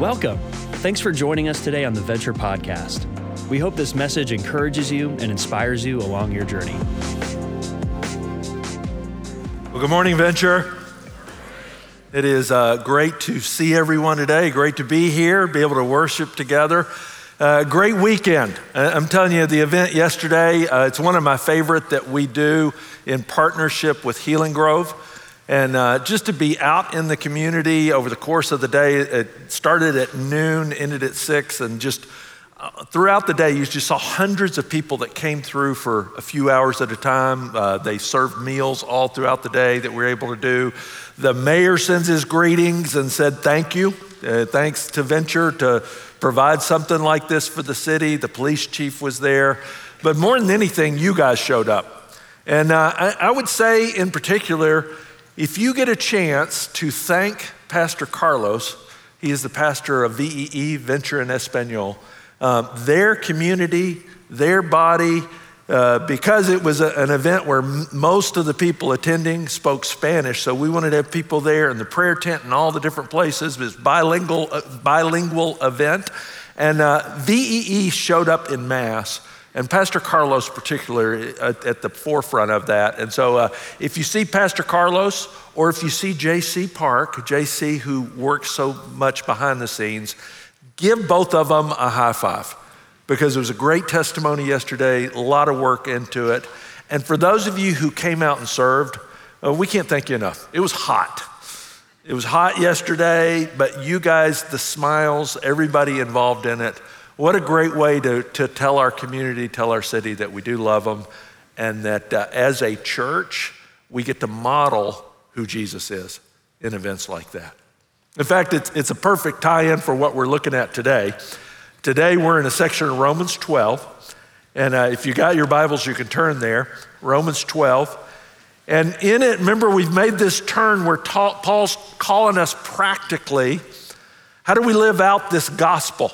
Welcome. Thanks for joining us today on the Venture Podcast. We hope this message encourages you and inspires you along your journey. Well, good morning, Venture. It is uh, great to see everyone today. Great to be here, be able to worship together. Uh, great weekend. Uh, I'm telling you, the event yesterday, uh, it's one of my favorite that we do in partnership with Healing Grove. And uh, just to be out in the community over the course of the day, it started at noon, ended at six, and just uh, throughout the day, you just saw hundreds of people that came through for a few hours at a time. Uh, they served meals all throughout the day that we were able to do. The mayor sends his greetings and said, Thank you. Uh, thanks to Venture to provide something like this for the city. The police chief was there. But more than anything, you guys showed up. And uh, I, I would say, in particular, if you get a chance to thank Pastor Carlos, he is the pastor of VEE, Venture in Espanol, um, their community, their body, uh, because it was a, an event where m- most of the people attending spoke Spanish, so we wanted to have people there in the prayer tent and all the different places. It was bilingual, uh, bilingual event, and uh, VEE showed up in mass and Pastor Carlos, particularly, at, at, the forefront of that. And so, uh, if you see Pastor Carlos or if you see JC Park, JC, who works so much behind the scenes, give both of them a high five because it was a great testimony yesterday, a lot of work into it. And for those of you who came out and served, uh, we can't thank you enough. It was hot. It was hot yesterday, but you guys, the smiles, everybody involved in it, what a great way to, to tell our community, tell our city that we do love them, and that uh, as a church, we get to model who Jesus is in events like that. In fact, it's, it's a perfect tie in for what we're looking at today. Today, we're in a section of Romans 12. And uh, if you got your Bibles, you can turn there. Romans 12. And in it, remember, we've made this turn where ta- Paul's calling us practically how do we live out this gospel?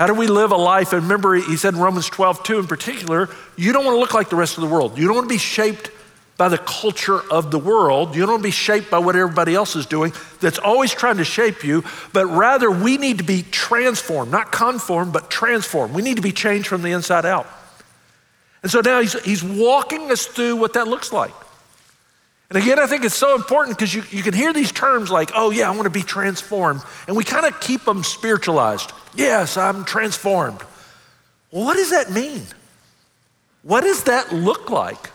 How do we live a life? And remember, he said in Romans 12, 2 in particular, you don't want to look like the rest of the world. You don't want to be shaped by the culture of the world. You don't want to be shaped by what everybody else is doing that's always trying to shape you, but rather we need to be transformed, not conformed, but transformed. We need to be changed from the inside out. And so now he's, he's walking us through what that looks like. And again, I think it's so important because you, you can hear these terms like, oh, yeah, I want to be transformed. And we kind of keep them spiritualized. Yes, I'm transformed. Well, what does that mean? What does that look like?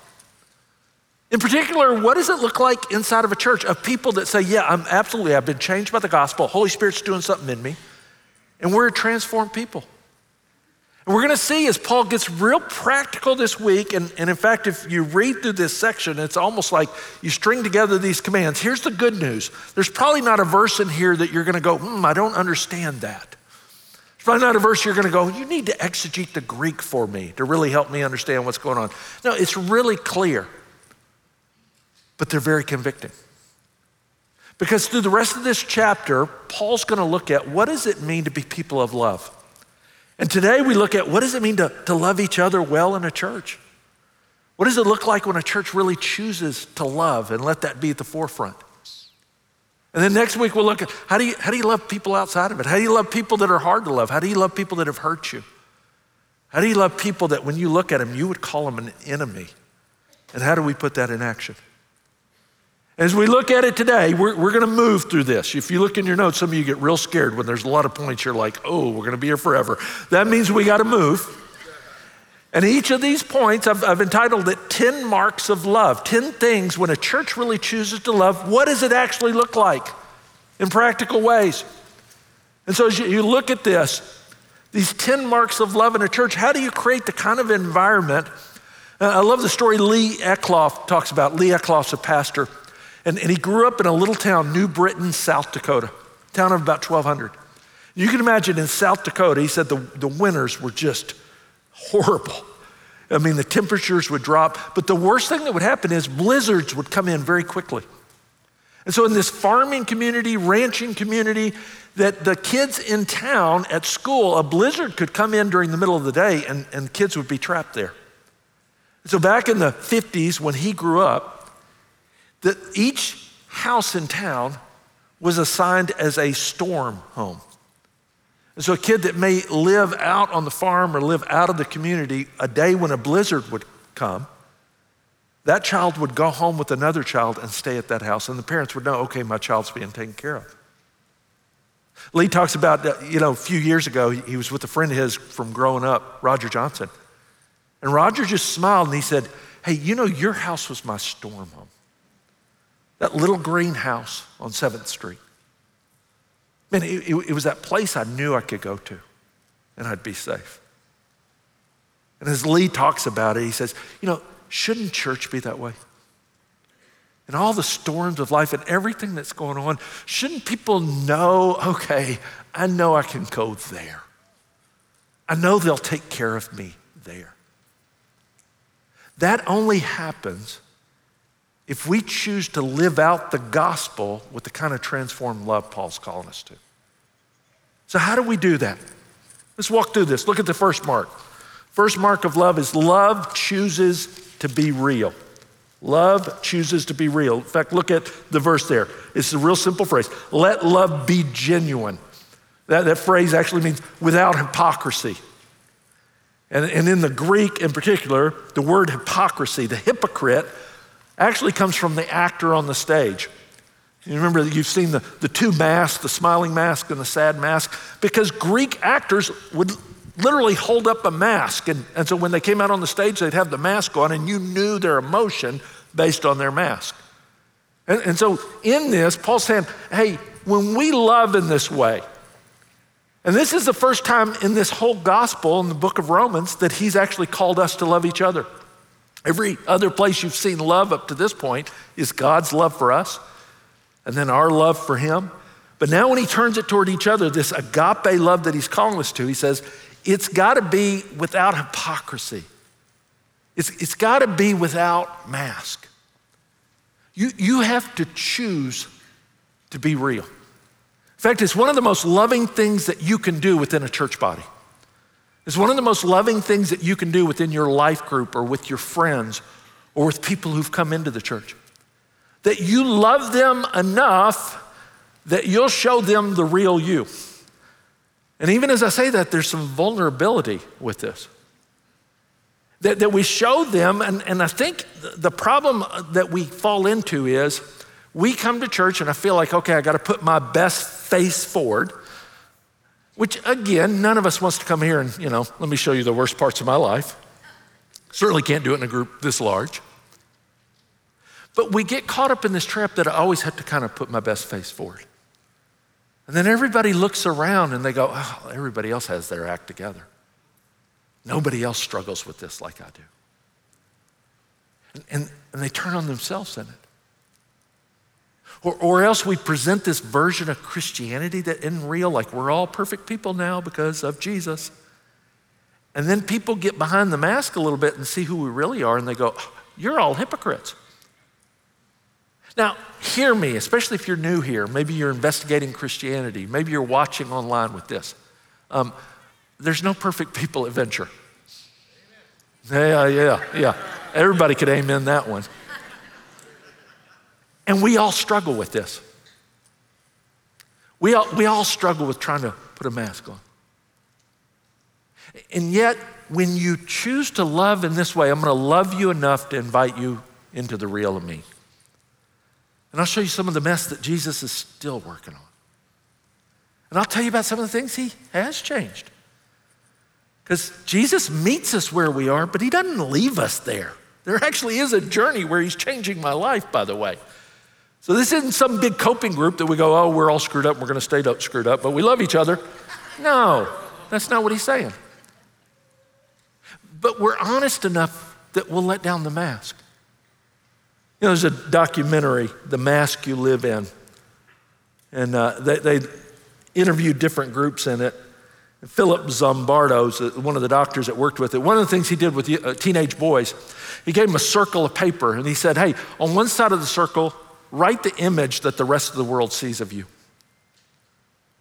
In particular, what does it look like inside of a church of people that say, yeah, I'm absolutely, I've been changed by the gospel. Holy Spirit's doing something in me. And we're transformed people. And we're going to see as Paul gets real practical this week. And, and in fact, if you read through this section, it's almost like you string together these commands. Here's the good news there's probably not a verse in here that you're going to go, hmm, I don't understand that. There's probably not a verse you're going to go, you need to exegete the Greek for me to really help me understand what's going on. No, it's really clear, but they're very convicting. Because through the rest of this chapter, Paul's going to look at what does it mean to be people of love? And today we look at what does it mean to, to love each other well in a church? What does it look like when a church really chooses to love and let that be at the forefront? And then next week we'll look at how do you, how do you love people outside of it? How do you love people that are hard to love? How do you love people that have hurt you? How do you love people that when you look at them, you would call them an enemy? And how do we put that in action? As we look at it today, we're, we're going to move through this. If you look in your notes, some of you get real scared when there's a lot of points you're like, oh, we're going to be here forever. That means we got to move. And each of these points, I've, I've, entitled it 10 Marks of Love 10 things when a church really chooses to love. What does it actually look like in practical ways? And so as you, you look at this, these 10 marks of love in a church, how do you create the kind of environment? Uh, I love the story Lee Eclov talks about. Lee Eclov's a pastor. And, and he grew up in a little town, New Britain, South Dakota, town of about 1,200. You can imagine in South Dakota, he said the, the winters were just horrible. I mean, the temperatures would drop, but the worst thing that would happen is blizzards would come in very quickly. And so, in this farming community, ranching community, that the kids in town at school, a blizzard could come in during the middle of the day and, and kids would be trapped there. So, back in the 50s, when he grew up, that each house in town was assigned as a storm home. And so, a kid that may live out on the farm or live out of the community, a day when a blizzard would come, that child would go home with another child and stay at that house. And the parents would know, okay, my child's being taken care of. Lee talks about, you know, a few years ago, he was with a friend of his from growing up, Roger Johnson. And Roger just smiled and he said, Hey, you know, your house was my storm home. That little greenhouse on 7th Street. Man, it, it, it was that place I knew I could go to and I'd be safe. And as Lee talks about it, he says, You know, shouldn't church be that way? and all the storms of life and everything that's going on, shouldn't people know, okay, I know I can go there? I know they'll take care of me there. That only happens if we choose to live out the gospel with the kind of transformed love Paul's calling us to. So, how do we do that? Let's walk through this. Look at the first mark. First mark of love is love chooses to be real. Love chooses to be real. In fact, look at the verse there. It's a real simple phrase. Let love be genuine. That, that phrase actually means without hypocrisy. And, and in the Greek in particular, the word hypocrisy, the hypocrite, actually comes from the actor on the stage. You remember that you've seen the, the two masks, the smiling mask and the sad mask, because Greek actors would literally hold up a mask. And, and so when they came out on the stage, they'd have the mask on, and you knew their emotion based on their mask. And, and so in this, Paul's saying, hey, when we love in this way, and this is the first time in this whole gospel in the book of Romans that he's actually called us to love each other. Every other place you've seen love up to this point is God's love for us and then our love for him. But now, when he turns it toward each other, this agape love that he's calling us to, he says, it's got to be without hypocrisy. It's, it's got to be without mask. You, you have to choose to be real. In fact, it's one of the most loving things that you can do within a church body. It's one of the most loving things that you can do within your life group or with your friends or with people who've come into the church. That you love them enough that you'll show them the real you. And even as I say that, there's some vulnerability with this. That, that we show them, and, and I think the problem that we fall into is we come to church and I feel like, okay, I got to put my best face forward, which again, none of us wants to come here and, you know, let me show you the worst parts of my life. Certainly can't do it in a group this large. But we get caught up in this trap that I always have to kind of put my best face forward. And then everybody looks around and they go, oh, everybody else has their act together. Nobody else struggles with this like I do. And, and, and they turn on themselves in it. Or, or else we present this version of Christianity that isn't real, like we're all perfect people now because of Jesus. And then people get behind the mask a little bit and see who we really are, and they go, You're all hypocrites. Now, hear me, especially if you're new here. Maybe you're investigating Christianity. Maybe you're watching online with this. Um, there's no perfect people at Venture. Yeah, yeah, yeah. Everybody could amen that one. And we all struggle with this. We all, we all struggle with trying to put a mask on. And yet, when you choose to love in this way, I'm going to love you enough to invite you into the real of me. And I'll show you some of the mess that Jesus is still working on. And I'll tell you about some of the things he has changed. Because Jesus meets us where we are, but he doesn't leave us there. There actually is a journey where he's changing my life, by the way. So this isn't some big coping group that we go, oh, we're all screwed up, we're going to stay up screwed up, but we love each other. No, that's not what he's saying. But we're honest enough that we'll let down the mask. You know, there's a documentary, The Mask You Live In, and uh, they, they interviewed different groups in it. Philip Zimbardo, one of the doctors that worked with it, one of the things he did with uh, teenage boys, he gave them a circle of paper and he said, Hey, on one side of the circle, write the image that the rest of the world sees of you.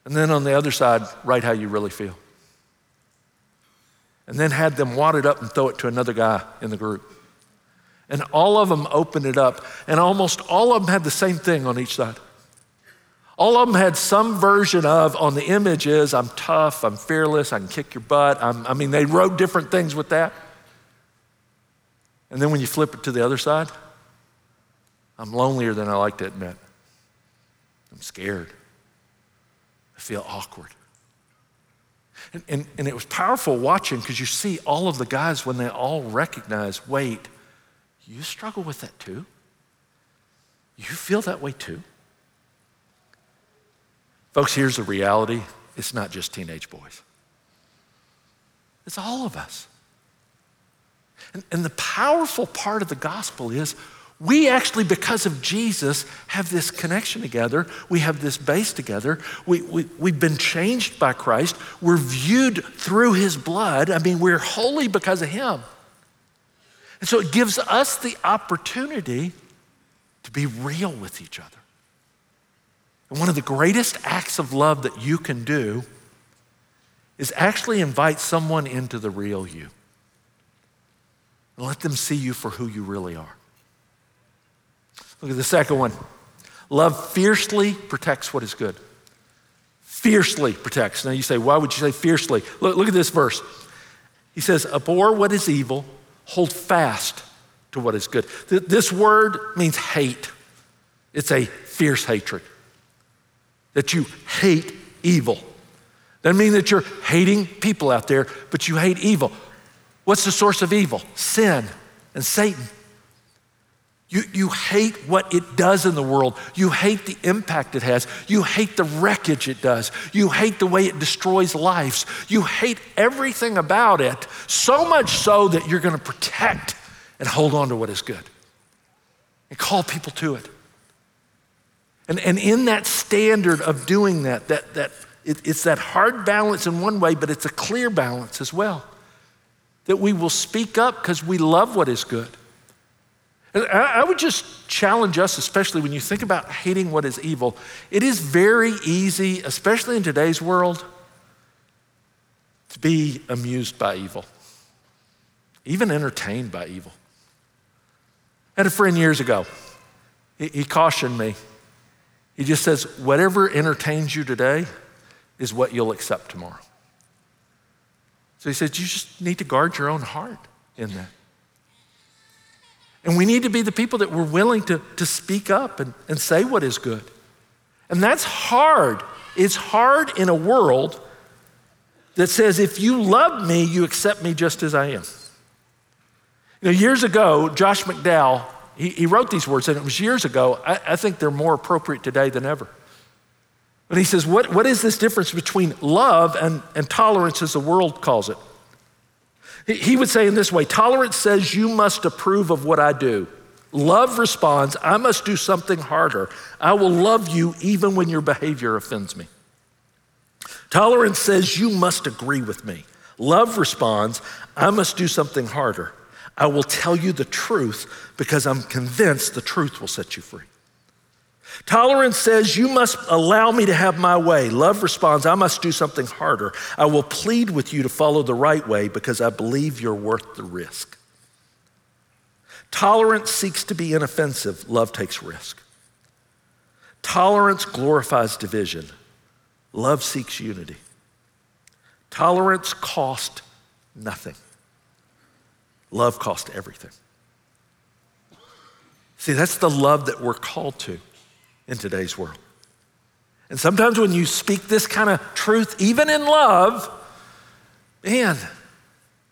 And then on the other side, write how you really feel. And then had them wad it up and throw it to another guy in the group. And all of them opened it up, and almost all of them had the same thing on each side. All of them had some version of, on the image is, I'm tough, I'm fearless, I can kick your butt. I'm, I mean, they wrote different things with that. And then when you flip it to the other side, I'm lonelier than I like to admit. I'm scared. I feel awkward. And, and, and it was powerful watching because you see all of the guys when they all recognize wait, you struggle with that too? You feel that way too? Folks, here's the reality it's not just teenage boys, it's all of us. And, and the powerful part of the gospel is we actually, because of Jesus, have this connection together. We have this base together. We, we, we've been changed by Christ. We're viewed through his blood. I mean, we're holy because of him. And so it gives us the opportunity to be real with each other. And one of the greatest acts of love that you can do is actually invite someone into the real you and let them see you for who you really are. Look at the second one. Love fiercely protects what is good. Fiercely protects. Now you say, why would you say fiercely? Look, look at this verse. He says, abhor what is evil, hold fast to what is good. This word means hate, it's a fierce hatred. That you hate evil. Doesn't mean that you're hating people out there, but you hate evil. What's the source of evil? Sin and Satan. You, you hate what it does in the world. You hate the impact it has. You hate the wreckage it does. You hate the way it destroys lives. You hate everything about it, so much so that you're going to protect and hold on to what is good and call people to it. And, and in that standard of doing that, that, that it, it's that hard balance in one way, but it's a clear balance as well. That we will speak up because we love what is good I would just challenge us, especially when you think about hating what is evil. It is very easy, especially in today's world, to be amused by evil, even entertained by evil. I had a friend years ago. He, he cautioned me. He just says, whatever entertains you today is what you'll accept tomorrow. So he said, you just need to guard your own heart in that. And we need to be the people that we're willing to, to speak up and, and say what is good. And that's hard. It's hard in a world that says, if you love me, you accept me just as I am. You know, years ago, Josh McDowell, he, he wrote these words, and it was years ago. I, I think they're more appropriate today than ever. But he says, what, what is this difference between love and, and tolerance, as the world calls it? He would say in this way tolerance says you must approve of what I do. Love responds, I must do something harder. I will love you even when your behavior offends me. Tolerance says you must agree with me. Love responds, I must do something harder. I will tell you the truth because I'm convinced the truth will set you free. Tolerance says, You must allow me to have my way. Love responds, I must do something harder. I will plead with you to follow the right way because I believe you're worth the risk. Tolerance seeks to be inoffensive, love takes risk. Tolerance glorifies division, love seeks unity. Tolerance cost nothing, love cost everything. See, that's the love that we're called to in today's world. And sometimes when you speak this kind of truth, even in love, man,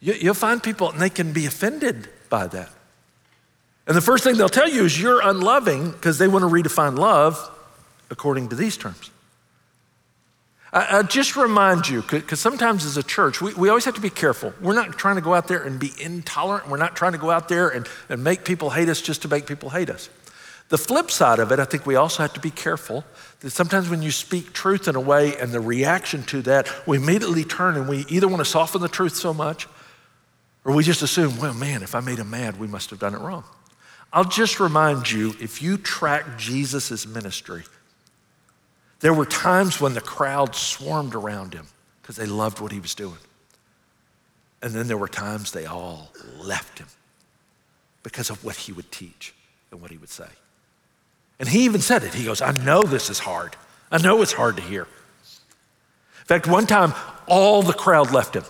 you, will find people and they can be offended by that. And the first thing they'll tell you is you're unloving because they want to redefine love according to these terms. I, I just remind you, because sometimes as a church, we, we always have to be careful. We're not trying to go out there and be intolerant. We're not trying to go out there and, and make people hate us just to make people hate us. The flip side of it, I think we also have to be careful that sometimes when you speak truth in a way and the reaction to that, we immediately turn and we either want to soften the truth so much or we just assume, well, man, if I made him mad, we must have done it wrong. I'll just remind you if you track Jesus' ministry, there were times when the crowd swarmed around him because they loved what he was doing. And then there were times they all left him because of what he would teach and what he would say. And he even said it. He goes, I know this is hard. I know it's hard to hear. In fact, one time, all the crowd left him.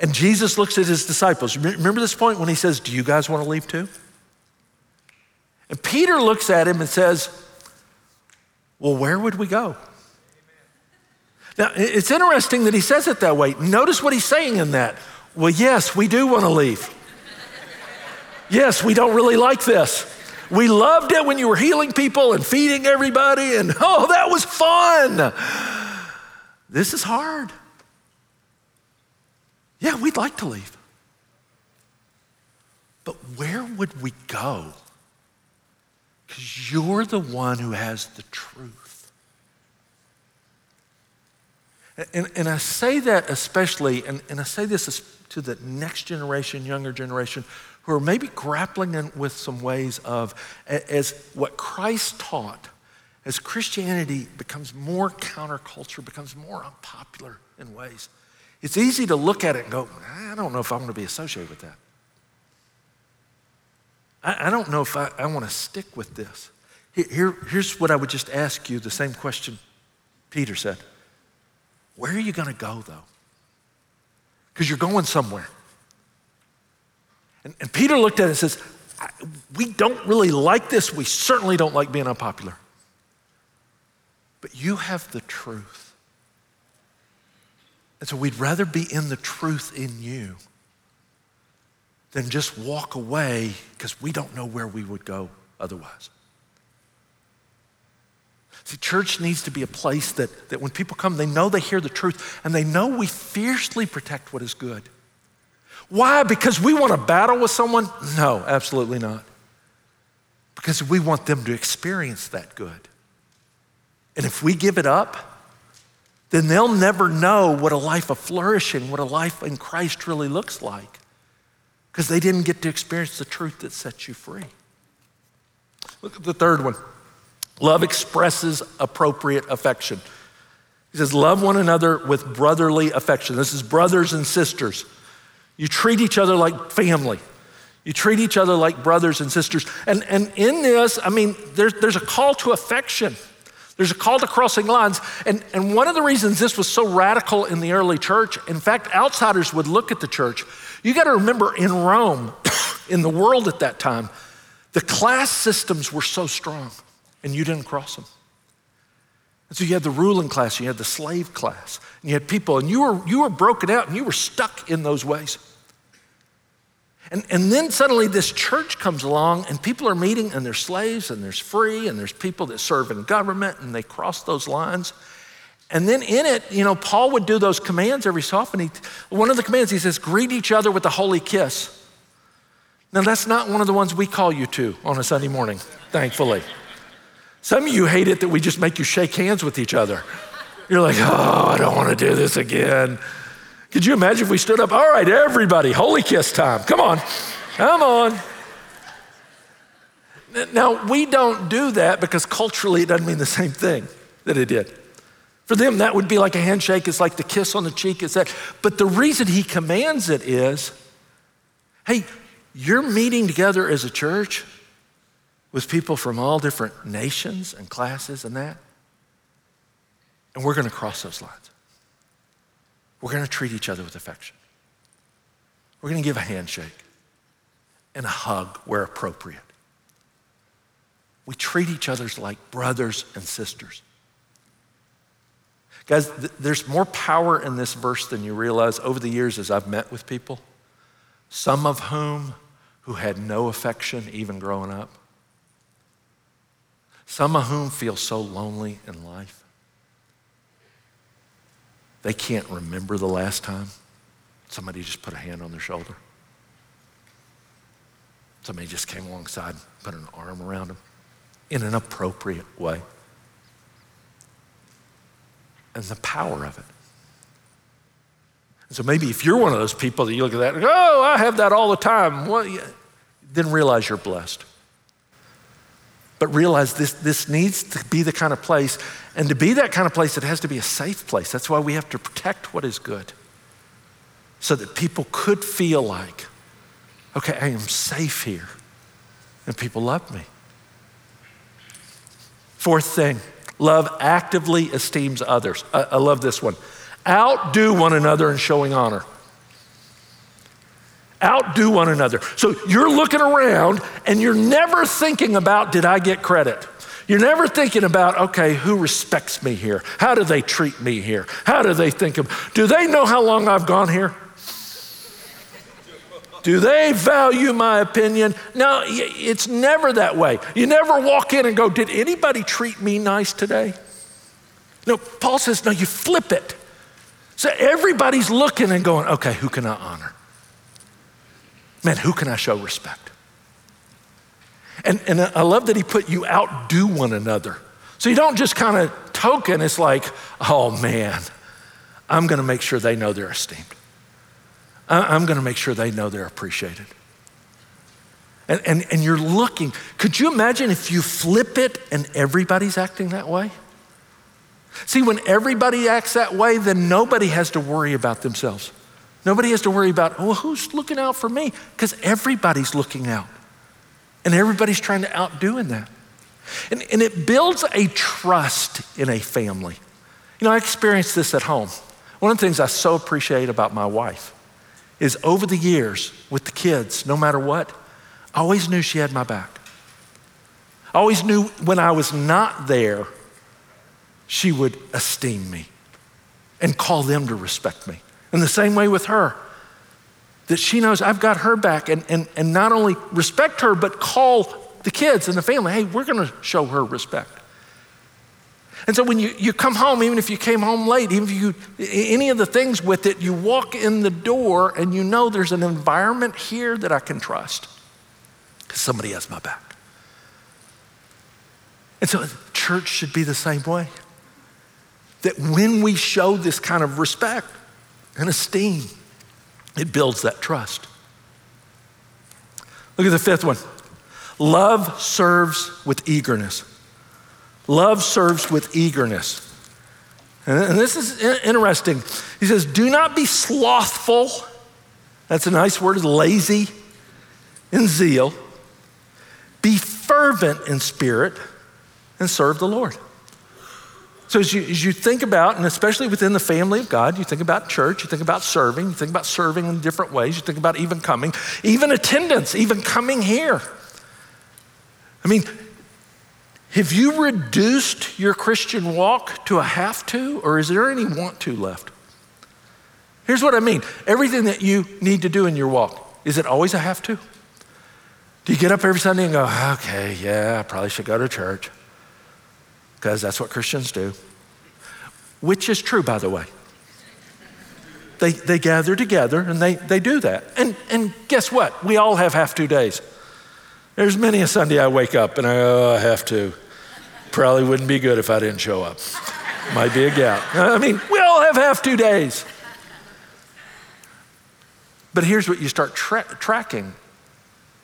And Jesus looks at his disciples. Remember this point when he says, Do you guys want to leave too? And Peter looks at him and says, Well, where would we go? Now, it's interesting that he says it that way. Notice what he's saying in that. Well, yes, we do want to leave. yes, we don't really like this. We loved it when you were healing people and feeding everybody, and oh, that was fun. This is hard. Yeah, we'd like to leave. But where would we go? Because you're the one who has the truth. And, and I say that especially, and, and I say this to the next generation, younger generation, who are maybe grappling with some ways of, as what Christ taught, as Christianity becomes more counterculture, becomes more unpopular in ways, it's easy to look at it and go, I don't know if I want to be associated with that. I, I don't know if I, I want to stick with this. Here, here's what I would just ask you the same question Peter said Where are you going to go, though? Because you're going somewhere. And, and Peter looked at it and says, We don't really like this. We certainly don't like being unpopular. But you have the truth. And so we'd rather be in the truth in you than just walk away because we don't know where we would go otherwise. See, church needs to be a place that, that when people come, they know they hear the truth and they know we fiercely protect what is good. Why? Because we want to battle with someone? No, absolutely not. Because we want them to experience that good. And if we give it up, then they'll never know what a life of flourishing, what a life in Christ really looks like, because they didn't get to experience the truth that sets you free. Look at the third one love expresses appropriate affection. He says, Love one another with brotherly affection. This is brothers and sisters. You treat each other like family. You treat each other like brothers and sisters. And, and in this, I mean, there's, there's a call to affection. There's a call to crossing lines. And, and one of the reasons this was so radical in the early church, in fact, outsiders would look at the church. You got to remember in Rome, in the world at that time, the class systems were so strong, and you didn't cross them. And so you had the ruling class, you had the slave class, and you had people, and you were, you were broken out and you were stuck in those ways. And, and then suddenly this church comes along and people are meeting and there's slaves and there's free and there's people that serve in government and they cross those lines. And then in it, you know, Paul would do those commands every so often. He, one of the commands, he says, greet each other with a holy kiss. Now, that's not one of the ones we call you to on a Sunday morning, thankfully. Some of you hate it that we just make you shake hands with each other. You're like, oh, I don't want to do this again. Could you imagine if we stood up? All right, everybody, holy kiss time. Come on, come on. Now, we don't do that because culturally it doesn't mean the same thing that it did. For them, that would be like a handshake, it's like the kiss on the cheek, it's that. But the reason he commands it is hey, you're meeting together as a church with people from all different nations and classes and that, and we're going to cross those lines. We're going to treat each other with affection. We're going to give a handshake and a hug where appropriate. We treat each other like brothers and sisters. Guys, th- there's more power in this verse than you realize over the years as I've met with people, some of whom who had no affection even growing up, some of whom feel so lonely in life. They can't remember the last time somebody just put a hand on their shoulder. Somebody just came alongside put an arm around them in an appropriate way. And the power of it. And so maybe if you're one of those people that you look at that and go, oh, I have that all the time, well, yeah, then realize you're blessed. But realize this, this needs to be the kind of place, and to be that kind of place, it has to be a safe place. That's why we have to protect what is good, so that people could feel like, okay, I am safe here, and people love me. Fourth thing, Love actively esteems others. I, I love this one. Outdo one another in showing honor. Outdo one another. So you're looking around and you're never thinking about, did I get credit? You're never thinking about, okay, who respects me here? How do they treat me here? How do they think of, do they know how long I've gone here? Do they value my opinion? No, it's never that way. You never walk in and go, Did anybody treat me nice today? No, Paul says, No, you flip it. So everybody's looking and going, Okay, who can I honor? Man, who can I show respect? And, and I love that he put you outdo one another. So you don't just kind of token, it's like, oh man, I'm going to make sure they know they're esteemed. I'm going to make sure they know they're appreciated. And, and, and you're looking, could you imagine if you flip it and everybody's acting that way? See, when everybody acts that way, then nobody has to worry about themselves. Nobody has to worry about, well, who's looking out for me? Because everybody's looking out. And everybody's trying to outdo in that. And, and it builds a trust in a family. You know, I experienced this at home. One of the things I so appreciate about my wife is over the years with the kids, no matter what, I always knew she had my back. I always knew when I was not there, she would esteem me and call them to respect me. In the same way with her, that she knows I've got her back and, and, and not only respect her, but call the kids and the family, hey, we're gonna show her respect. And so when you, you come home, even if you came home late, even if you, any of the things with it, you walk in the door and you know there's an environment here that I can trust because somebody has my back. And so church should be the same way. That when we show this kind of respect and esteem, it builds that trust. Look at the fifth one. Love serves with eagerness. Love serves with eagerness. And this is interesting. He says, Do not be slothful. That's a nice word, lazy in zeal. Be fervent in spirit and serve the Lord. So, as you, as you think about, and especially within the family of God, you think about church, you think about serving, you think about serving in different ways, you think about even coming, even attendance, even coming here. I mean, have you reduced your Christian walk to a have to, or is there any want to left? Here's what I mean everything that you need to do in your walk, is it always a have to? Do you get up every Sunday and go, okay, yeah, I probably should go to church? Because that's what Christians do. Which is true, by the way. They, they gather together and they, they do that. And, and guess what? We all have half two days. There's many a Sunday I wake up and I, oh, I have to. Probably wouldn't be good if I didn't show up. Might be a gap. I mean, we all have half two days. But here's what you start tra- tracking.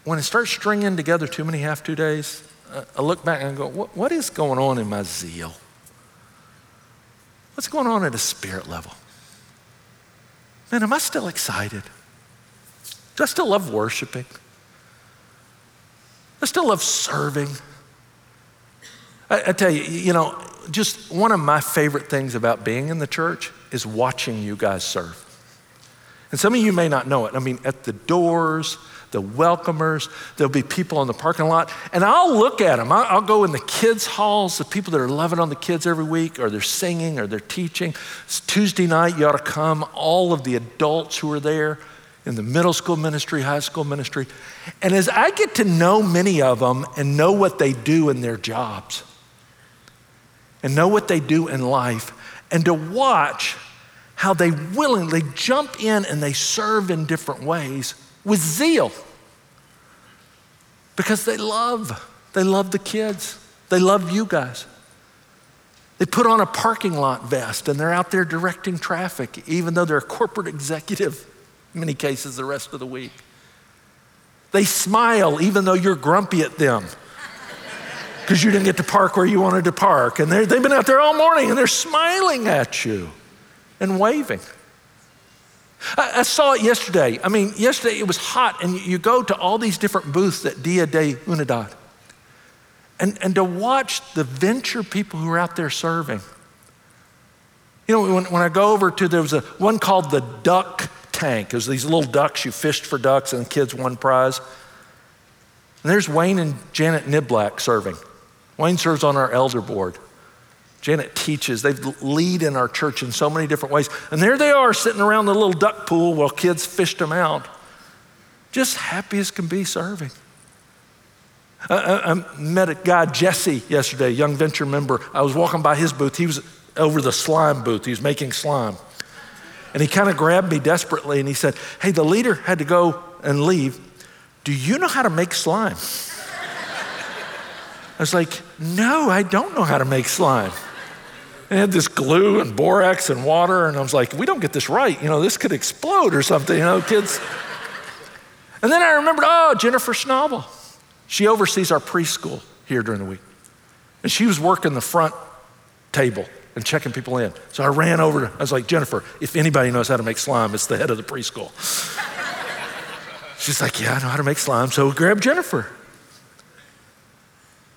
When it starts stringing together too many half two days, I look back and I go, what, what is going on in my zeal? What's going on at a spirit level? Man, am I still excited? Do I still love worshiping? I still love serving. I, I, tell you, you know, just one of my favorite things about being in the church is watching you guys serve. And some of you may not know it. I mean, at the doors, the welcomers, there'll be people in the parking lot, and I'll look at them. I'll, go in the kids' halls, the people that are loving on the kids every week, or they're singing, or they're teaching. It's Tuesday night, you ought to come. All of the adults who are there in the middle school ministry, high school ministry. And as I get to know many of them and know what they do in their jobs and know what they do in life, and to watch how they willingly jump in and they serve in different ways with zeal because they love, they love the kids, they love you guys. They put on a parking lot vest and they're out there directing traffic, even though they're a corporate executive in many cases the rest of the week. They smile even though you're grumpy at them because you didn't get to park where you wanted to park. And they've been out there all morning and they're smiling at you and waving. I, I, saw it yesterday. I mean, yesterday it was hot, and you, go to all these different booths at Dia de Unidad. and, and to watch the venture people who are out there serving. You know, when, when I go over to, there was a one called the duck tank. It was these little ducks, you fished for ducks and the kids won prize. And there's Wayne and Janet Niblack serving. Wayne serves on our elder board. Janet teaches. They lead in our church in so many different ways. And there they are sitting around the little duck pool while kids fished them out. Just happy as can be serving. I, I, met a guy, Jesse, yesterday, young venture member. I was walking by his booth. He was over the slime booth. He was making slime. And he kind of grabbed me desperately and he said, Hey, the leader had to go and leave. Do you know how to make slime? I was like, No, I don't know how to make slime. And had this glue and borax and water, and I was like, We don't get this right. You know, this could explode or something, you know, kids. And then I remembered, oh, Jennifer Schnabel. She oversees our preschool here during the week. And she was working the front table and checking people in. So I ran over I was like, Jennifer, if anybody knows how to make slime, it's the head of the preschool. She's like, yeah, I know how to make slime. So grab Jennifer.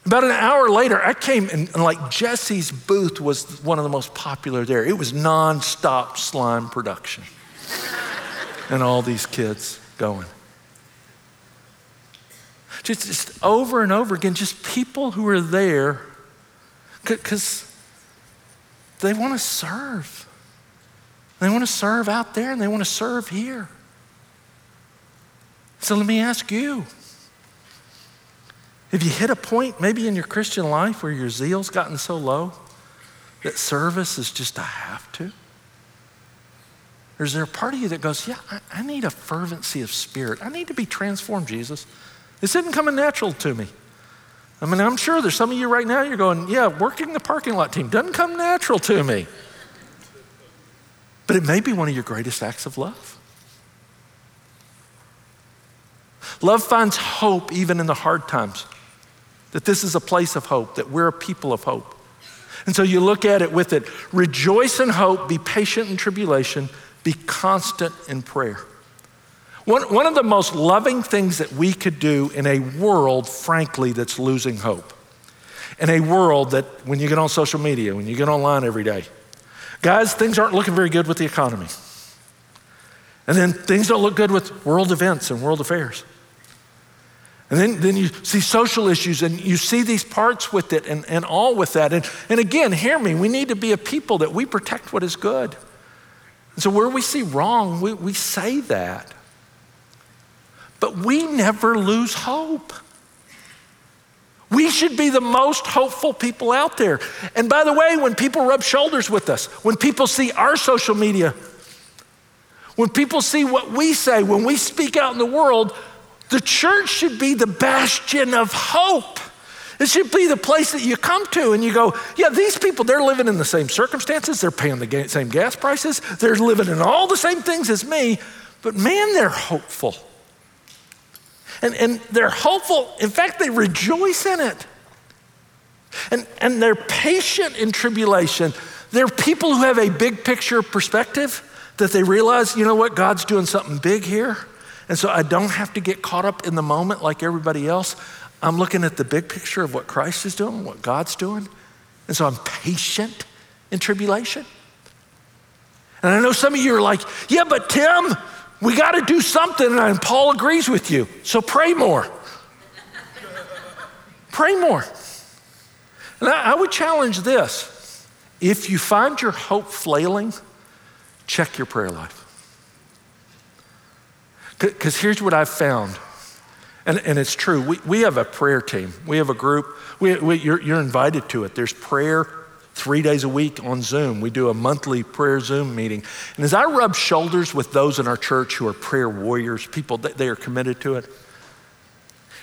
About an hour later, I came and, and like Jesse's booth was one of the most popular there. It was nonstop slime production. and all these kids going. Just, just over and over again, just people who are there because they want to serve. They want to serve out there and they want to serve here. So let me ask you have you hit a point maybe in your Christian life where your zeal's gotten so low that service is just a have to? Or is there a part of you that goes, Yeah, I, I need a fervency of spirit. I need to be transformed, Jesus. This isn't coming natural to me. I mean, I'm sure there's some of you right now, you're going, yeah, working the parking lot team doesn't come natural to me. But it may be one of your greatest acts of love. Love finds hope even in the hard times, that this is a place of hope, that we're a people of hope. And so you look at it with it rejoice in hope, be patient in tribulation, be constant in prayer. One, one of the most loving things that we could do in a world, frankly, that's losing hope, in a world that when you get on social media, when you get online every day, guys, things aren't looking very good with the economy. And then things don't look good with world events and world affairs. And then, then you see social issues and you see these parts with it and, and all with that. And, and again, hear me, we need to be a people that we protect what is good. And so where we see wrong, we, we say that. But we never lose hope. We should be the most hopeful people out there. And by the way, when people rub shoulders with us, when people see our social media, when people see what we say, when we speak out in the world, the church should be the bastion of hope. It should be the place that you come to and you go, yeah, these people, they're living in the same circumstances, they're paying the same gas prices, they're living in all the same things as me, but man, they're hopeful. And, and they're hopeful. In fact, they rejoice in it. And, and they're patient in tribulation. They're people who have a big picture perspective that they realize, you know what, God's doing something big here. And so I don't have to get caught up in the moment like everybody else. I'm looking at the big picture of what Christ is doing, what God's doing. And so I'm patient in tribulation. And I know some of you are like, yeah, but Tim, we got to do something, and Paul agrees with you. So pray more. pray more. And I, I would challenge this if you find your hope flailing, check your prayer life. Because here's what I've found, and, and it's true. We, we have a prayer team, we have a group. We, we, you're, you're invited to it. There's prayer three days a week on Zoom. We do a monthly prayer Zoom meeting. And as I rub shoulders with those in our church who are prayer warriors, people that they are committed to it,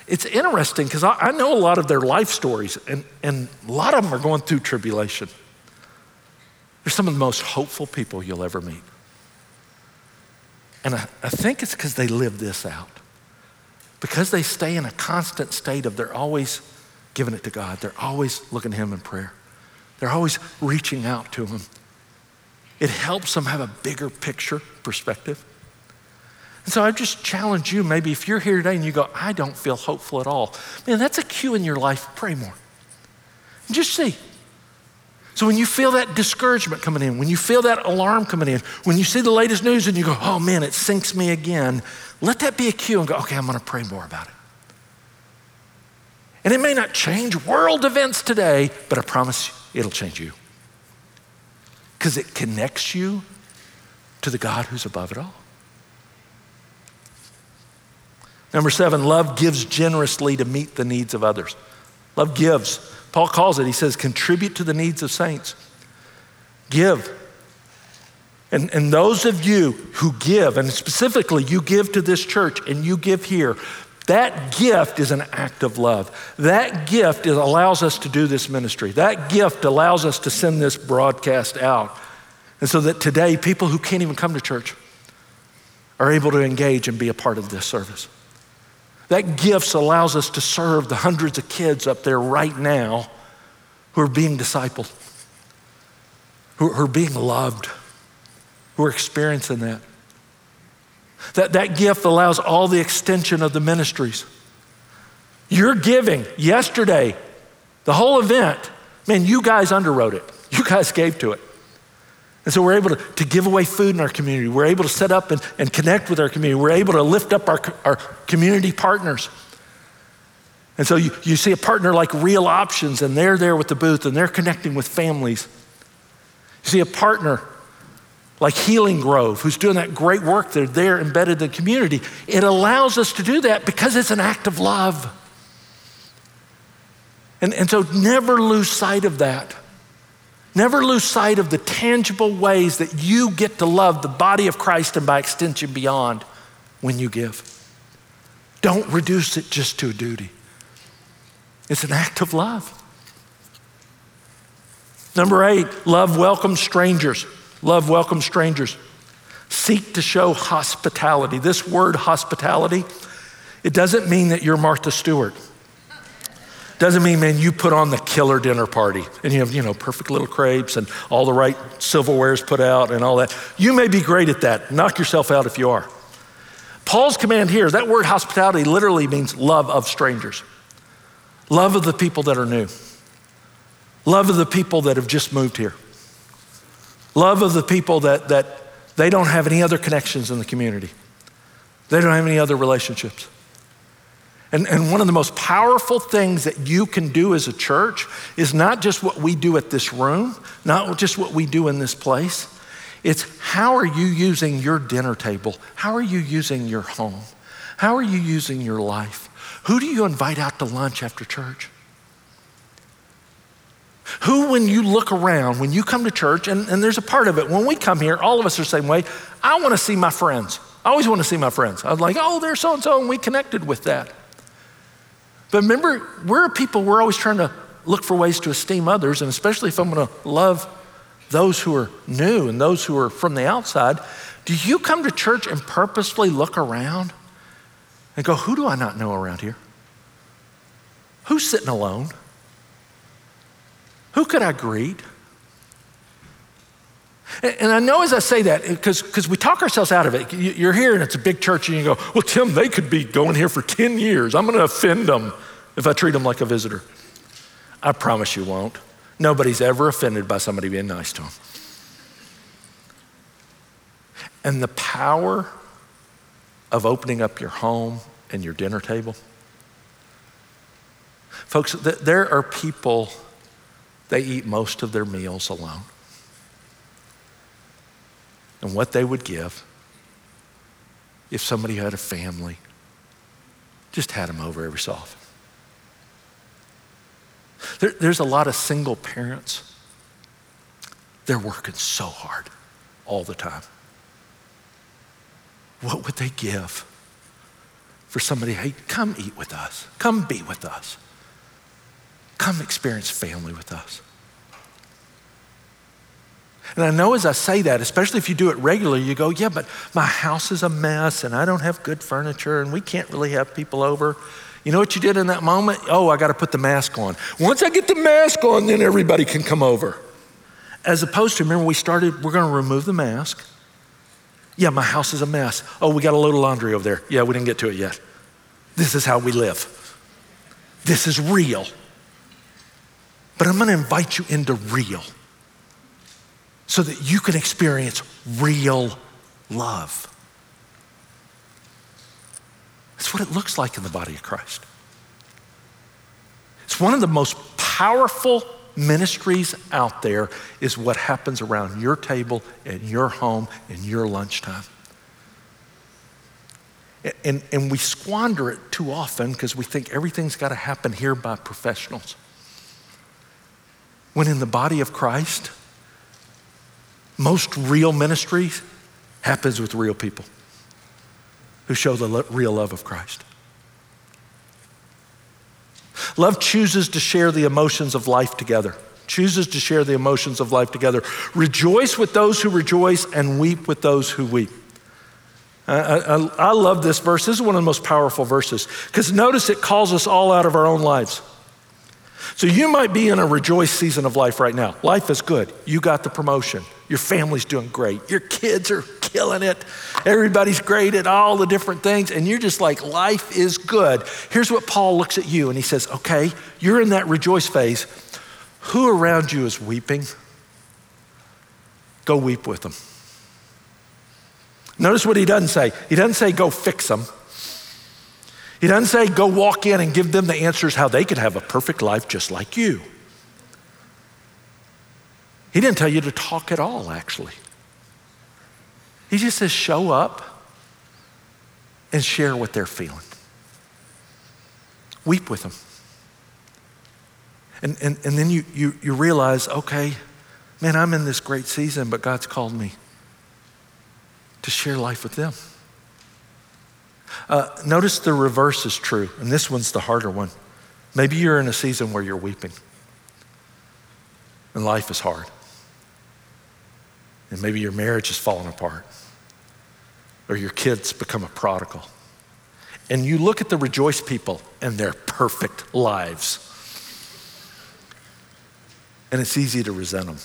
it's interesting because I, I, know a lot of their life stories, and, and a lot of them are going through tribulation. They're some of the most hopeful people you'll ever meet. And I, I think it's because they live this out. Because they stay in a constant state of they're always giving it to God, they're always looking to Him in prayer. They're always reaching out to Him. It helps them have a bigger picture perspective. And so I just challenge you maybe if you're here today and you go, I don't feel hopeful at all, man, that's a cue in your life. Pray more. And Just see. So when you feel that discouragement coming in, when you feel that alarm coming in, when you see the latest news and you go, oh man, it sinks me again, let that be a cue and go, okay, I'm going to pray more about it. And it may not change world events today, but I promise it'll change you. Because it connects you to the God who's above it all. Number seven, love gives generously to meet the needs of others. Love gives. Paul calls it, he says, contribute to the needs of saints. Give. And, and those of you who give, and specifically you give to this church and you give here, that gift is an act of love. That gift is, allows us to do this ministry. That gift allows us to send this broadcast out. And so that today, people who can't even come to church are able to engage and be a part of this service. That gifts allows us to serve the hundreds of kids up there right now who are being discipled, who are being loved, who are experiencing that. That, that gift allows all the extension of the ministries. You're giving yesterday, the whole event, man, you guys underwrote it. You guys gave to it. And so we're able to, to give away food in our community. We're able to set up and, and connect with our community. We're able to lift up our, our community partners. And so you, you see a partner like Real Options, and they're there with the booth and they're connecting with families. You see a partner like Healing Grove, who's doing that great work. They're there embedded in the community. It allows us to do that because it's an act of love. And, and so never lose sight of that. Never lose sight of the tangible ways that you get to love the body of Christ and by extension beyond when you give. Don't reduce it just to a duty, it's an act of love. Number eight, love welcomes strangers. Love welcomes strangers. Seek to show hospitality. This word hospitality, it doesn't mean that you're Martha Stewart. Doesn't mean, man, you put on the killer dinner party and you have, you know, perfect little crepes and all the right silverwares put out and all that. You may be great at that. Knock yourself out if you are. Paul's command here, that word hospitality literally means love of strangers, love of the people that are new, love of the people that have just moved here, love of the people that, that they don't have any other connections in the community, they don't have any other relationships. And, and one of the most powerful things that you can do as a church is not just what we do at this room, not just what we do in this place. It's how are you using your dinner table? How are you using your home? How are you using your life? Who do you invite out to lunch after church? Who, when you look around, when you come to church, and, and there's a part of it, when we come here, all of us are the same way. I want to see my friends. I always want to see my friends. I was like, oh, there's so and so, and we connected with that. But remember, we're people, we're always trying to look for ways to esteem others, and especially if I'm going to love those who are new and those who are from the outside. Do you come to church and purposefully look around and go, who do I not know around here? Who's sitting alone? Who could I greet? And I know as I say that, because we talk ourselves out of it. You're here and it's a big church, and you go, Well, Tim, they could be going here for 10 years. I'm going to offend them if I treat them like a visitor. I promise you won't. Nobody's ever offended by somebody being nice to them. And the power of opening up your home and your dinner table. Folks, there are people, they eat most of their meals alone and what they would give if somebody had a family, just had them over every so often. There, there's a lot of single parents. They're working so hard all the time. What would they give for somebody, hey, come eat with us, come be with us, come experience family with us? And I know as I say that, especially if you do it regularly, you go, yeah, but my house is a mess and I don't have good furniture and we can't really have people over. You know what you did in that moment? Oh, I got to put the mask on. Once I get the mask on, then everybody can come over. As opposed to, remember, we started, we're going to remove the mask. Yeah, my house is a mess. Oh, we got a load of laundry over there. Yeah, we didn't get to it yet. This is how we live. This is real. but I'm going to invite you into real so that you can experience real love. That's what it looks like in the body of Christ. It's one of the most powerful ministries out there is what happens around your table, in your home, in your lunchtime. And, and we squander it too often because we think everything's got to happen here by professionals. When in the body of Christ, most real ministry happens with real people who show the lo- real love of Christ. Love chooses to share the emotions of life together, chooses to share the emotions of life together. Rejoice with those who rejoice and weep with those who weep. I, I, I love this verse. This is one of the most powerful verses because notice it calls us all out of our own lives. So you might be in a rejoice season of life right now. Life is good. You got the promotion. Your family's doing great. Your kids are killing it. Everybody's great at all the different things. And you're just like, life is good. Here's what Paul looks at you and he says, okay, you're in that rejoice phase. Who around you is weeping? Go weep with them. Notice what he doesn't say. He doesn't say go fix them. He doesn't say go walk in and give them the answers how they could have a perfect life just like you. He didn't tell you to talk at all, actually. He just says show up and share what they're feeling. Weep with them. And, and, and then you, you, you realize, okay, man, I'm in this great season, but God's called me to share life with them. Uh, notice the reverse is true, and this one's the harder one. Maybe you're in a season where you're weeping, and life is hard. And maybe your marriage has fallen apart, or your kids become a prodigal. And you look at the rejoice people and their perfect lives, and it's easy to resent them.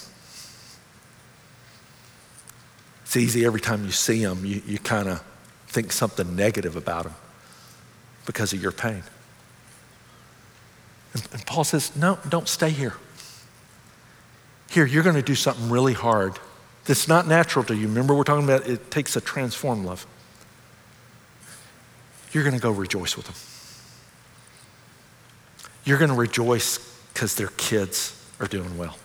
It's easy every time you see them, you, you kind of think something negative about them because of your pain. And, and Paul says, No, don't stay here. Here, you're going to do something really hard that's not natural to you. Remember, we're talking about it takes a transformed love. You're going to go rejoice with them. You're going to rejoice because their kids are doing well.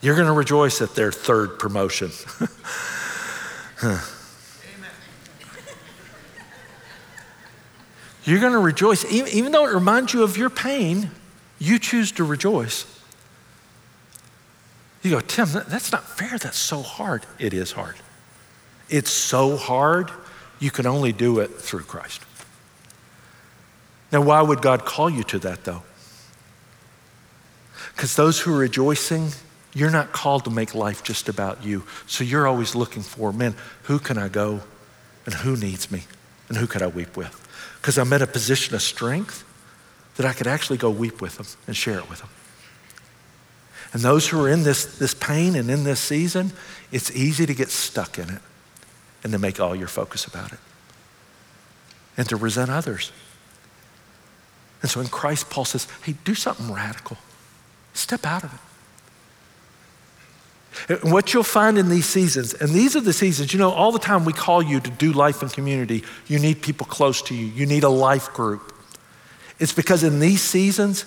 You're going to rejoice at their third promotion. You're going to rejoice. Even, even though it reminds you of your pain, you choose to rejoice. You go, Tim, that's not fair. That's so hard. It is hard. It's so hard, you can only do it through Christ. Now, why would God call you to that, though? Because those who are rejoicing, you're not called to make life just about you. So you're always looking for, men. who can I go and who needs me and who could I weep with? because I'm in a position of strength that I could actually go weep with them and share it with them. And those who are in this, this pain and in this season, it's easy to get stuck in it and to make all your focus about it and to resent others. And so in Christ, Paul says, hey, do something radical. Step out of it. And what you'll find in these seasons, and these are the seasons, you know, all the time we call you to do life in community. You need people close to you, you need a life group. It's because in these seasons,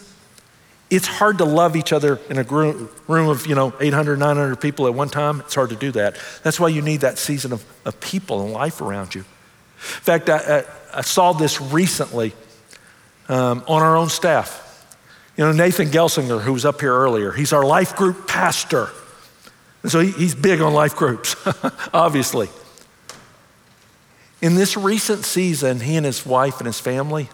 it's hard to love each other in a room of, you know, 800, 900 people at one time. It's hard to do that. That's why you need that season of, of people and life around you. In fact, I, I, I saw this recently um, on our own staff. You know, Nathan Gelsinger, who was up here earlier, he's our life group pastor. And so he, he's big on life groups, obviously. In this recent season, he and his wife and his family,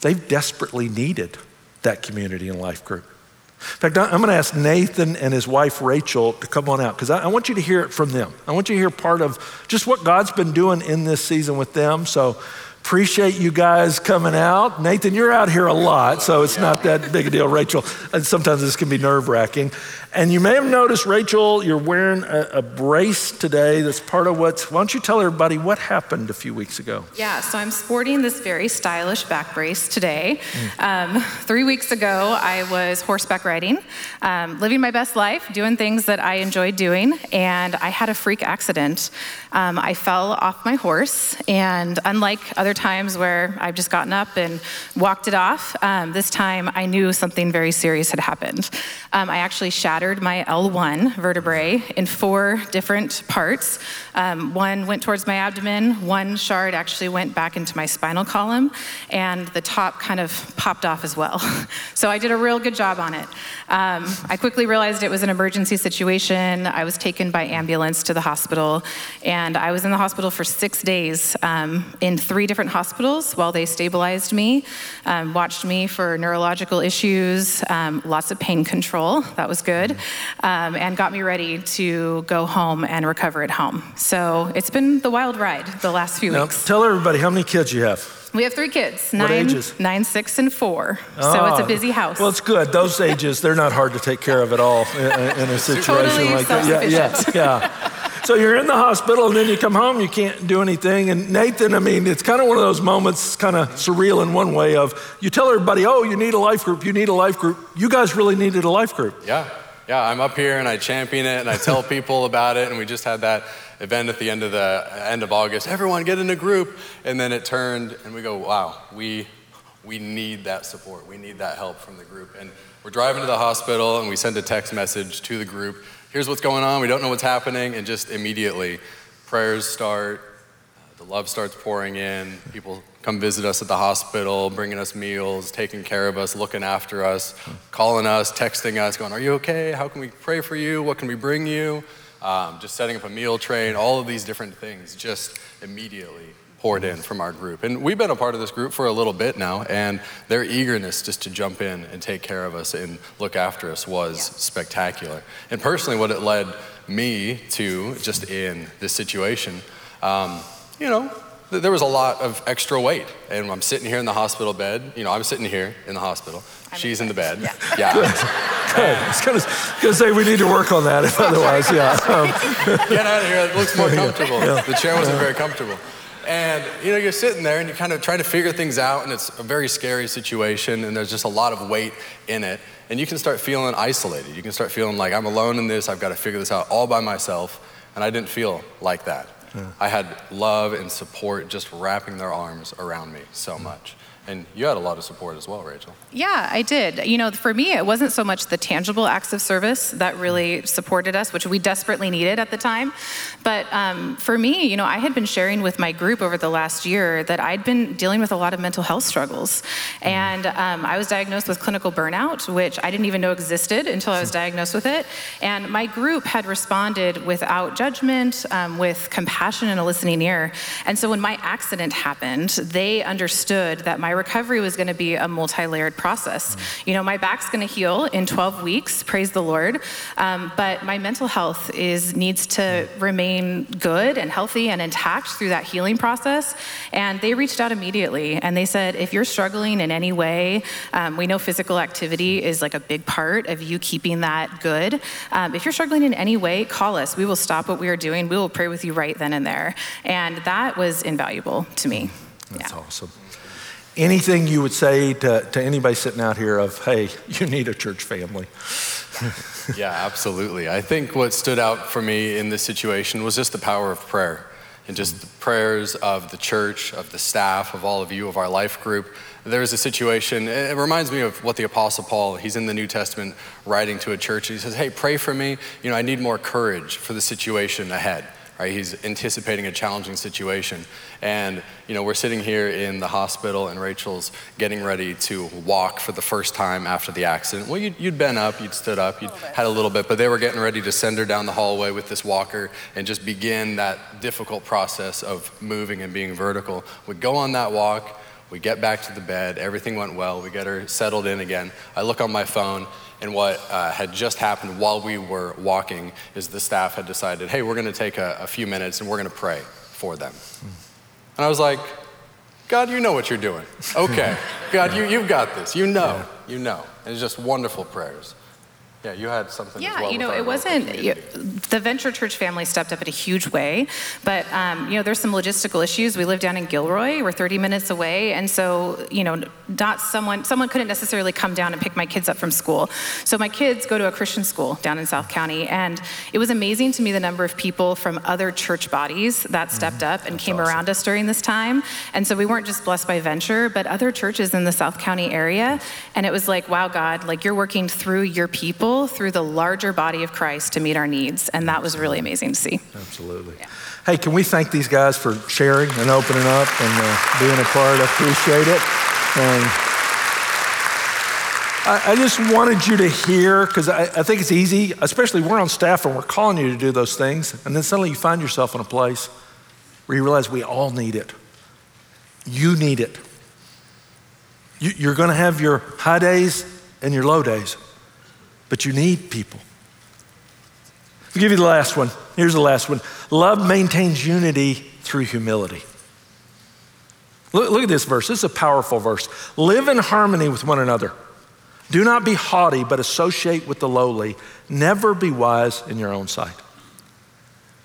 they've desperately needed that community and life group. In fact, I'm going to ask Nathan and his wife Rachel to come on out because I, want you to hear it from them. I want you to hear part of just what God's been doing in this season with them. So Appreciate you guys coming out. Nathan, you're out here a lot, so it's not that big a deal. Rachel, and sometimes this can be nerve wracking. And you may have noticed, Rachel, you're wearing a, a, brace today. That's part of what's. Why don't you tell everybody what happened a few weeks ago? Yeah, so I'm sporting this very stylish back brace today. Mm. Um, three weeks ago, I was horseback riding, um, living my best life, doing things that I enjoyed doing, and I had a freak accident. Um, I fell off my horse, and unlike other times where I've just gotten up and walked it off, um, this time I knew something very serious had happened. Um, I actually shattered shattered my L1 vertebrae in four different parts. Um, one went towards my abdomen, one shard actually went back into my spinal column, and the top kind of popped off as well. so I did a real good job on it. Um, I quickly realized it was an emergency situation. I was taken by ambulance to the hospital, and I was in the hospital for six days um, in three different hospitals while they stabilized me, um, watched me for neurological issues, um, lots of pain control. That was good um, and got me ready to go home and recover at home. So it's been the wild ride the last few now, weeks. Tell everybody how many kids you have. We have three kids. Nine, what ages? Nine, six, and four. Oh, so it's a ah. busy house. Well, it's good. Those ages, they're not hard to take care of at all in, in a situation totally like that. Yeah, yeah, yeah. So you're in the hospital, and then you come home, you can't do anything. And Nathan, I mean, it's kind of one of those moments, kind of surreal in one way. Of you tell everybody, oh, you need a life group, you need a life group. You guys really needed a life group. Yeah yeah, I'm up here and I champion it and I tell people about it. And we just had that event at the end of the end of August. Everyone get in a group. And then it turned and we go, wow, we we need that support. We need that help from the group. And we're driving to the hospital and we send a text message to the group. Here's what's going on. We don't know what's happening. And just immediately, prayers start, uh, the love starts pouring in. People come visit us at the hospital, bringing us meals, taking care of us, looking after us, calling us, texting us, going, Are you okay? How can we pray for you? What can we bring you? Um, just setting up a meal train, all of these different things just immediately poured in from our group. And we've been a part of this group for a little bit now, and their eagerness just to jump in and take care of us and look after us was yeah. spectacular. And personally, what it led me to, just in this situation, um, you know, there was a lot of extra weight. And I'm sitting here in the hospital bed. You know, I'm sitting here in the hospital. I'm She's in the bed. Yeah. yeah. Good. Good. I was going to say we need to work on that if otherwise, yeah. Um. Get out of here. It looks more comfortable. Yeah. The chair wasn't very comfortable. And you know, you're sitting there and you're kind of trying to figure things out, and it's a very scary situation, and there's just a lot of weight in it. And you can start feeling isolated. You can start feeling like I'm alone in this, I've got to figure this out all by myself. And I didn't feel like that. Yeah. I had love and support just wrapping their arms around me so much. And you had a lot of support as well, Rachel. Yeah, I did. You know, for me, it wasn't so much the tangible acts of service that really supported us, which we desperately needed at the time. But um, for me, you know, I had been sharing with my group over the last year that I'd been dealing with a lot of mental health struggles. And um, I was diagnosed with clinical burnout, which I didn't even know existed until I was diagnosed with it. And my group had responded without judgment, um, with compassion and a listening ear. And so when my accident happened, they understood that my recovery was going to be a multi layered process. You know, my back's going to heal in 12 weeks, praise the Lord, um, but my mental health is, needs to remain good and healthy and intact through that healing process. And they reached out immediately and they said, if you're struggling in any way, um, we know physical activity is like a big part of you keeping that good. Um, if you're struggling in any way, call us. We will stop what we are doing. We will pray with you right then and there. And that was invaluable to me. That's yeah. awesome anything you would say to, to anybody sitting out here of, hey, you need a church family? yeah, absolutely. I think what stood out for me in this situation was just the power of prayer and just the prayers of the church, of the staff, of all of you, of our life group. There was a situation, it reminds me of what the Apostle Paul, he's in the New Testament writing to a church. He says, Hey, pray for me. You know, I need more courage for the situation ahead right? He's anticipating a challenging situation. And, you know, we're sitting here in the hospital and Rachel's getting ready to walk for the first time after the accident. Well, you'd, you'd been up, you'd stood up, you'd had a little bit, but they were getting ready to send her down the hallway with this walker and just begin that difficult process of moving and being vertical. We go on that walk, we get back to the bed, everything went well, we get her settled in again. I look on my phone, and what uh, had just happened while we were walking is the staff had decided, hey, we're going to take a, a, few minutes and we're going to pray for them. Mm. And I was like, God, you know what you're doing. Okay. God, you, you've got this. You know. You know. And it's just wonderful prayers. Yeah, you had something. Yeah, well you know, it wasn't the Venture Church family stepped up in a huge way, but um, you know, there's some logistical issues. We live down in Gilroy, we're 30 minutes away, and so you know, not someone someone couldn't necessarily come down and pick my kids up from school. So my kids go to a Christian school down in South County, and it was amazing to me the number of people from other church bodies that mm-hmm. stepped up and That's came awesome. around us during this time. And so we weren't just blessed by Venture, but other churches in the South County area, and it was like, wow, God, like you're working through your people people through the larger body of Christ to meet our needs. And that was really amazing to see. Absolutely. Yeah. Hey, can we thank these guys for sharing and opening up and uh, being a part? I appreciate it. And I, I just wanted you to hear, because I, I think it's easy, especially we're on staff and we're calling you to do those things. And then suddenly you find yourself in a place where you realize we all need it. You need it. You, are going to have your high days and your low days but you need people. I'll give you the last one. Here's the last one love maintains unity through humility. Look, look, at this verse. This is a powerful verse. Live in harmony with one another. Do not be haughty, but associate with the lowly. Never be wise in your own sight.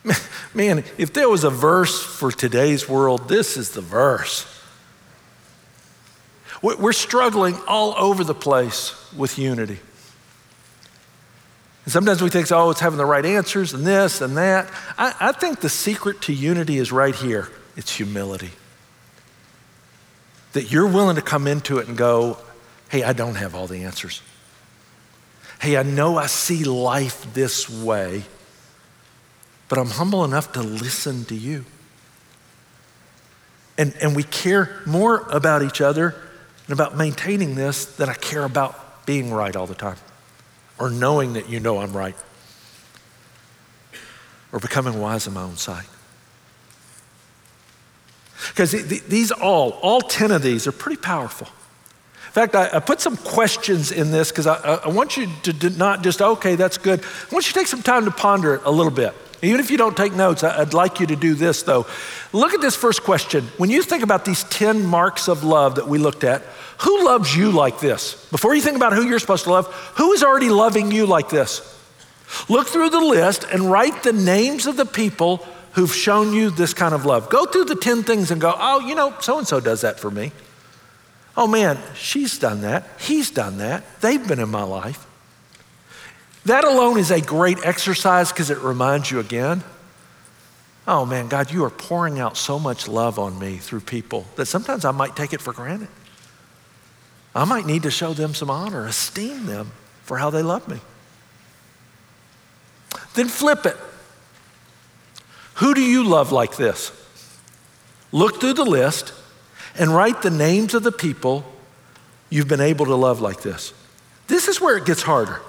Man, if there was a verse for today's world, this is the verse. We're struggling all over the place with unity. And sometimes we think, oh, it's having the right answers and this and that. I, I think the secret to unity is right here it's humility. That you're willing to come into it and go, hey, I don't have all the answers. Hey, I know I see life this way, but I'm humble enough to listen to you. And, and we care more about each other and about maintaining this than I care about being right all the time or knowing that you know I'm right, or becoming wise in my own sight. Because these all, all 10 of these are pretty powerful. In fact, I, I put some questions in this because I, I, want you to not just, okay, that's good. I want you to take some time to ponder it a little bit. Even if you don't take notes, I'd like you to do this though. Look at this first question. When you think about these 10 marks of love that we looked at, who loves you like this? Before you think about who you're supposed to love, who is already loving you like this? Look through the list and write the names of the people who've shown you this kind of love. Go through the 10 things and go, oh, you know, so and so does that for me. Oh man, she's done that. He's done that. They've been in my life. That alone is a great exercise because it reminds you again oh man, God, you are pouring out so much love on me through people that sometimes I might take it for granted. I might need to show them some honor, esteem them for how they love me. Then flip it. Who do you love like this? Look through the list and write the names of the people you've been able to love like this. This is where it gets harder.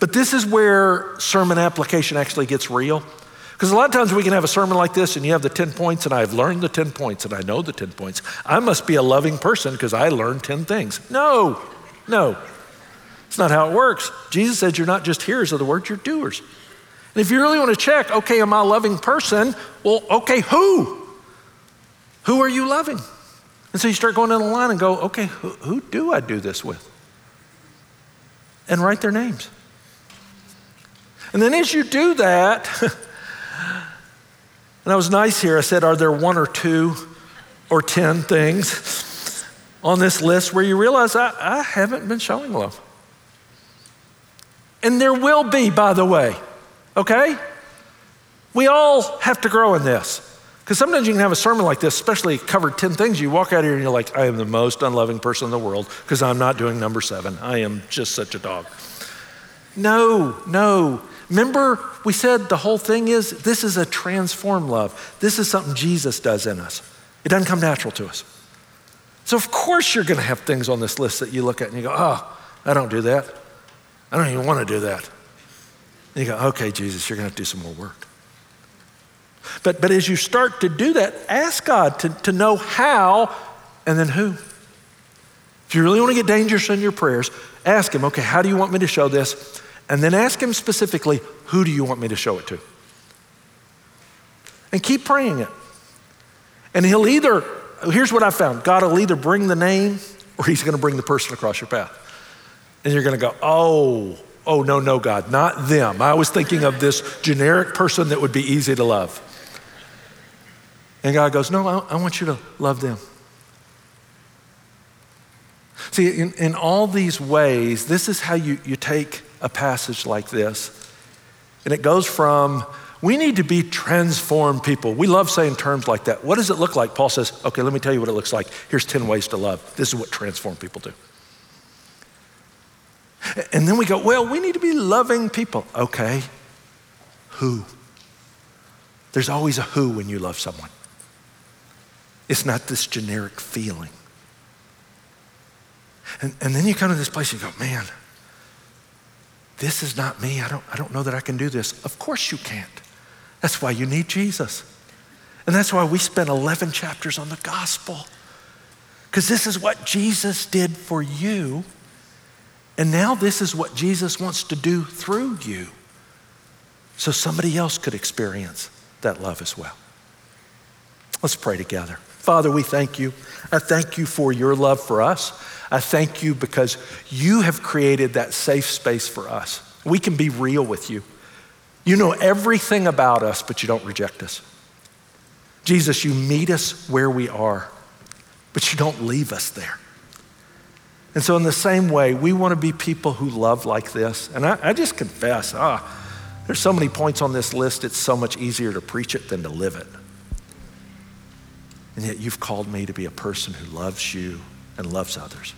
But this is where sermon application actually gets real. Because a lot of times we can have a sermon like this and you have the 10 points, and I've learned the 10 points and I know the 10 points. I must be a loving person because I learned 10 things. No, no. It's not how it works. Jesus said you're not just hearers of the word, you're doers. And if you really want to check, okay, am I a loving person? Well, okay, who? Who are you loving? And so you start going down the line and go, okay, who, who do I do this with? And write their names. And then as you do that, And I was nice here. I said, Are there one or two or 10 things on this list where you realize I, I haven't been showing love? And there will be, by the way, okay? We all have to grow in this. Because sometimes you can have a sermon like this, especially covered 10 things. You walk out of here and you're like, I am the most unloving person in the world because I'm not doing number seven. I am just such a dog. No, no. Remember, we said the whole thing is this is a transformed love. This is something Jesus does in us. It doesn't come natural to us. So, of course, you're going to have things on this list that you look at and you go, oh, I don't do that. I don't even want to do that. And you go, okay, Jesus, you're going to have to do some more work. But, but as you start to do that, ask God to, to know how and then who. If you really want to get dangerous in your prayers, ask Him, okay, how do you want me to show this? And then ask him specifically, who do you want me to show it to? And keep praying it. And he'll either here's what I found God will either bring the name or he's going to bring the person across your path. And you're going to go, oh, oh, no, no, God, not them. I was thinking of this generic person that would be easy to love. And God goes, no, I, I want you to love them. See, in, in all these ways, this is how you, you take a passage like this. And it goes from, we need to be transformed people. We love saying terms like that. What does it look like? Paul says, okay, let me tell you what it looks like. Here's 10 ways to love. This is what transformed people do. And then we go, well, we need to be loving people. Okay, who? There's always a who when you love someone. It's not this generic feeling. And, and then you come to this place and you go, man, this is not me. I don't, I don't know that I can do this. Of course you can't. That's why you need Jesus. And that's why we spent 11 chapters on the gospel. Because this is what Jesus did for you. And now this is what Jesus wants to do through you. So somebody else could experience that love as well. Let's pray together. Father, we thank you. I thank you for your love for us. I thank you because you have created that safe space for us. We can be real with you. You know everything about us, but you don't reject us. Jesus, you meet us where we are, but you don't leave us there. And so, in the same way, we want to be people who love like this. And I, I just confess, ah, there's so many points on this list, it's so much easier to preach it than to live it. And yet, you've called me to be a person who loves you and loves others.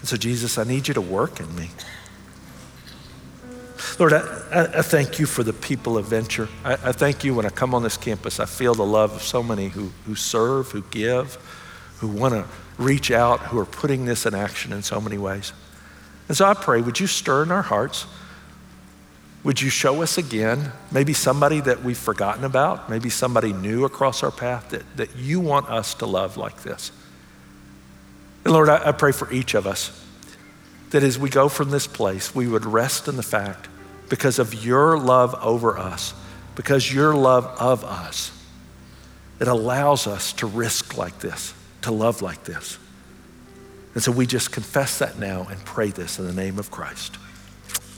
And so, Jesus, I need you to work in me. Lord, I, I, thank you for the people of Venture. I, I, thank you when I come on this campus, I feel the love of so many who, who serve, who give, who want to reach out, who are putting this in action in so many ways. And so I pray, would you stir in our hearts? Would you show us again, maybe somebody that we've forgotten about, maybe somebody new across our path that, that you want us to love like this? And Lord, I, I pray for each of us that as we go from this place, we would rest in the fact because of your love over us, because your love of us, it allows us to risk like this, to love like this. And so we just confess that now and pray this in the name of Christ.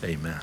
Amen.